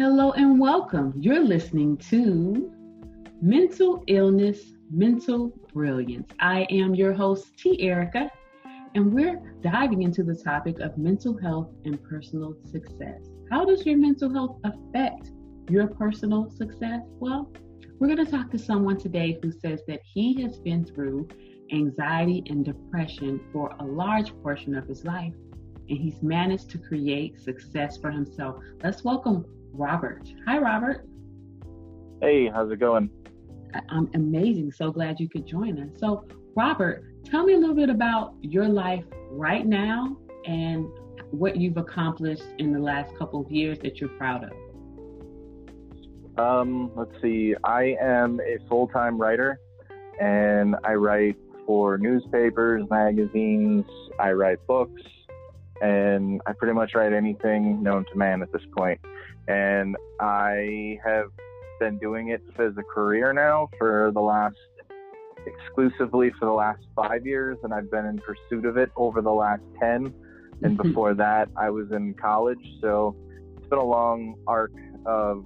Hello and welcome. You're listening to Mental Illness, Mental Brilliance. I am your host, T. Erica, and we're diving into the topic of mental health and personal success. How does your mental health affect your personal success? Well, we're going to talk to someone today who says that he has been through anxiety and depression for a large portion of his life, and he's managed to create success for himself. Let's welcome Robert. Hi, Robert. Hey, how's it going? I'm amazing. So glad you could join us. So, Robert, tell me a little bit about your life right now and what you've accomplished in the last couple of years that you're proud of. Um, let's see. I am a full time writer and I write for newspapers, magazines, I write books, and I pretty much write anything known to man at this point and I have been doing it as a career now for the last exclusively for the last five years, and I've been in pursuit of it over the last 10. And mm-hmm. before that, I was in college. So it's been a long arc of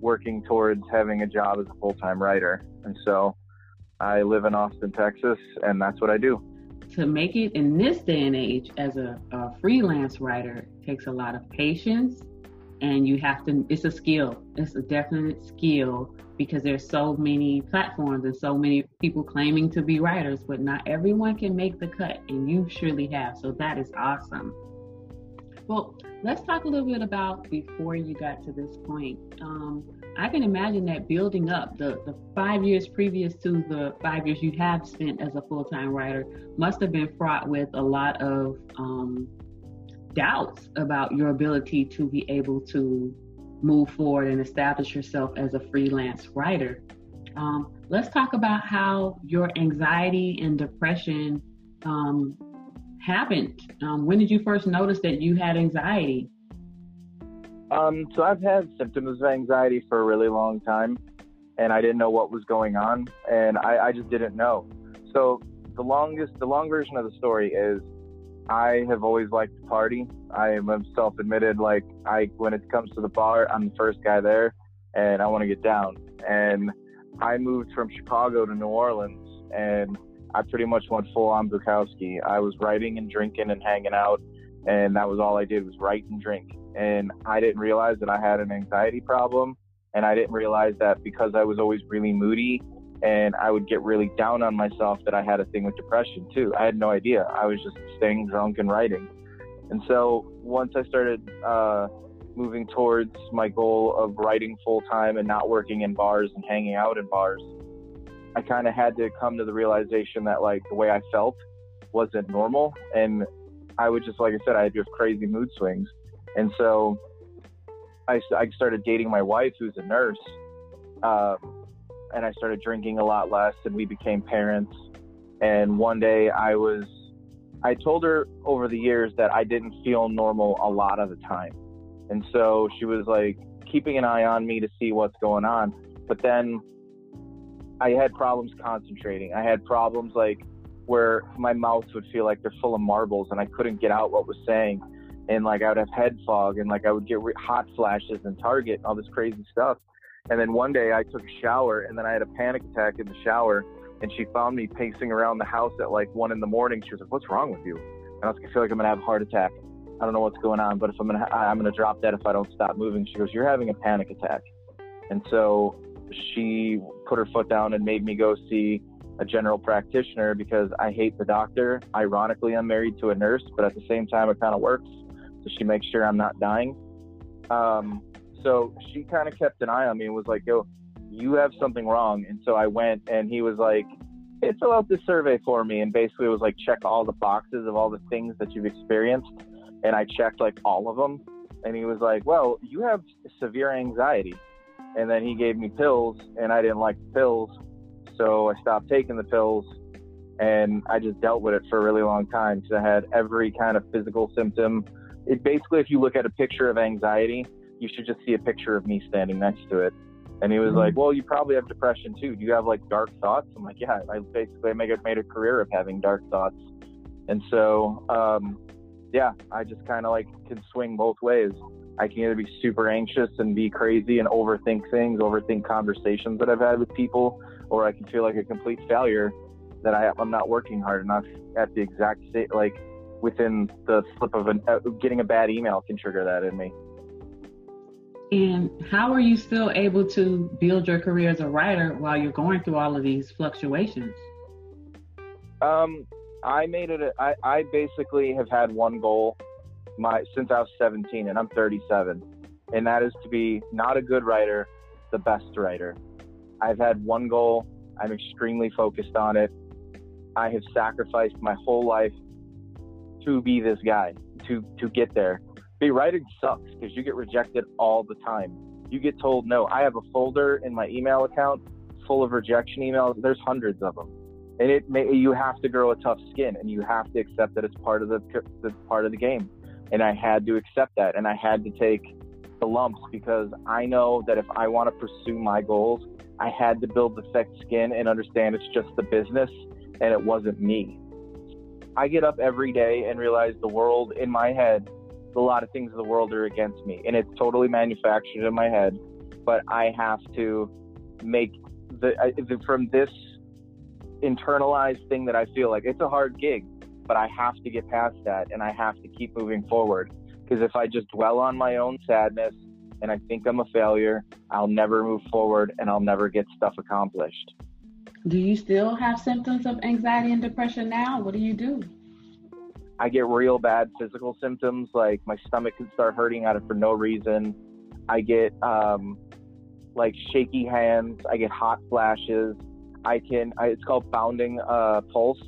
working towards having a job as a full time writer. And so I live in Austin, Texas, and that's what I do. To make it in this day and age as a, a freelance writer takes a lot of patience and you have to it's a skill. It's a definite skill because there's so many platforms and so many people claiming to be writers but not everyone can make the cut and you surely have. So that is awesome. Well let's talk a little bit about before you got to this point um, i can imagine that building up the, the five years previous to the five years you have spent as a full-time writer must have been fraught with a lot of um, doubts about your ability to be able to move forward and establish yourself as a freelance writer. Um, let's talk about how your anxiety and depression um, happened. Um, when did you first notice that you had anxiety? Um, so I've had symptoms of anxiety for a really long time, and I didn't know what was going on, and I, I just didn't know. So the longest, the long version of the story is I have always liked to party. I am self-admitted. Like I, when it comes to the bar, I'm the first guy there, and I want to get down. And I moved from Chicago to New Orleans, and I pretty much went full on Bukowski. I was writing and drinking and hanging out, and that was all I did was write and drink. And I didn't realize that I had an anxiety problem, and I didn't realize that because I was always really moody and I would get really down on myself that I had a thing with depression too. I had no idea. I was just staying drunk and writing. And so once I started uh, moving towards my goal of writing full time and not working in bars and hanging out in bars, I kind of had to come to the realization that like the way I felt wasn't normal. And I would just, like I said, I had just crazy mood swings. And so I, I started dating my wife, who's a nurse. Um, and I started drinking a lot less, and we became parents. And one day I was, I told her over the years that I didn't feel normal a lot of the time. And so she was like keeping an eye on me to see what's going on. But then I had problems concentrating. I had problems like where my mouth would feel like they're full of marbles and I couldn't get out what was saying. And like I would have head fog and like I would get hot flashes and target all this crazy stuff. And then one day I took a shower and then I had a panic attack in the shower and she found me pacing around the house at like one in the morning. She was like, "What's wrong with you?" And I was like, "I feel like I'm gonna have a heart attack. I don't know what's going on, but if I'm gonna, I'm gonna drop dead if I don't stop moving." She goes, "You're having a panic attack," and so she put her foot down and made me go see a general practitioner because I hate the doctor. Ironically, I'm married to a nurse, but at the same time, it kind of works. So she makes sure I'm not dying. Um, so she kind of kept an eye on me and was like, yo, you have something wrong. And so I went and he was like, hey, fill out this survey for me. And basically it was like, check all the boxes of all the things that you've experienced. And I checked like all of them. And he was like, well, you have severe anxiety. And then he gave me pills and I didn't like the pills. So I stopped taking the pills and I just dealt with it for a really long time because I had every kind of physical symptom. It basically, if you look at a picture of anxiety, you should just see a picture of me standing next to it. And he was mm-hmm. like, well, you probably have depression too. Do you have like dark thoughts? I'm like, yeah, I basically made, made a career of having dark thoughts. And so, um, yeah, I just kind of like can swing both ways. I can either be super anxious and be crazy and overthink things, overthink conversations that I've had with people, or I can feel like a complete failure that I, I'm not working hard enough at the exact state, like within the slip of an, uh, getting a bad email can trigger that in me. And how are you still able to build your career as a writer while you're going through all of these fluctuations? Um, I made it. A, I, I basically have had one goal my since I was 17, and I'm 37, and that is to be not a good writer, the best writer. I've had one goal. I'm extremely focused on it. I have sacrificed my whole life to be this guy, to to get there. Be writing sucks because you get rejected all the time. You get told no. I have a folder in my email account full of rejection emails. There's hundreds of them, and it may, you have to grow a tough skin, and you have to accept that it's part of the, the part of the game. And I had to accept that, and I had to take the lumps because I know that if I want to pursue my goals, I had to build the thick skin and understand it's just the business and it wasn't me. I get up every day and realize the world in my head a lot of things in the world are against me, and it's totally manufactured in my head. But I have to make the, from this internalized thing that I feel like it's a hard gig, but I have to get past that, and I have to keep moving forward. Because if I just dwell on my own sadness and I think I'm a failure, I'll never move forward, and I'll never get stuff accomplished. Do you still have symptoms of anxiety and depression now? What do you do? I get real bad physical symptoms, like my stomach can start hurting out of for no reason. I get um, like shaky hands. I get hot flashes. I can. I, it's called bounding uh, pulse.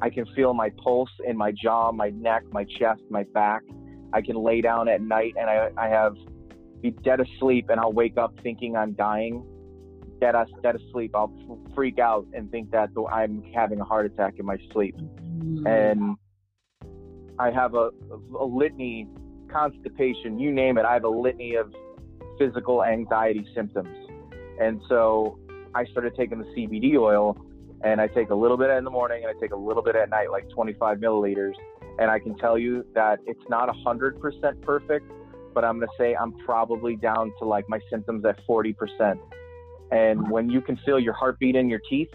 I can feel my pulse in my jaw, my neck, my chest, my back. I can lay down at night and I, I have be dead asleep and I'll wake up thinking I'm dying. Dead, dead asleep. I'll freak out and think that I'm having a heart attack in my sleep. And I have a, a litany, constipation, you name it. I have a litany of physical anxiety symptoms. And so I started taking the CBD oil and I take a little bit in the morning and I take a little bit at night, like 25 milliliters. And I can tell you that it's not 100% perfect, but I'm going to say I'm probably down to like my symptoms at 40%. And when you can feel your heartbeat in your teeth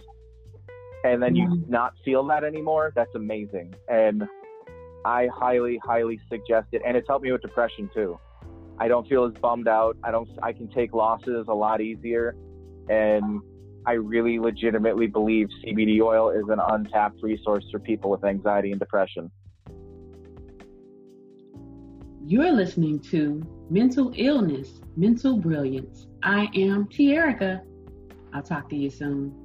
and then you mm-hmm. not feel that anymore, that's amazing. And I highly, highly suggest it. And it's helped me with depression too. I don't feel as bummed out. I don't. I can take losses a lot easier, and I really legitimately believe CBD oil is an untapped resource for people with anxiety and depression. You're listening to Mental Illness, Mental Brilliance. I am Tierica. I'll talk to you soon.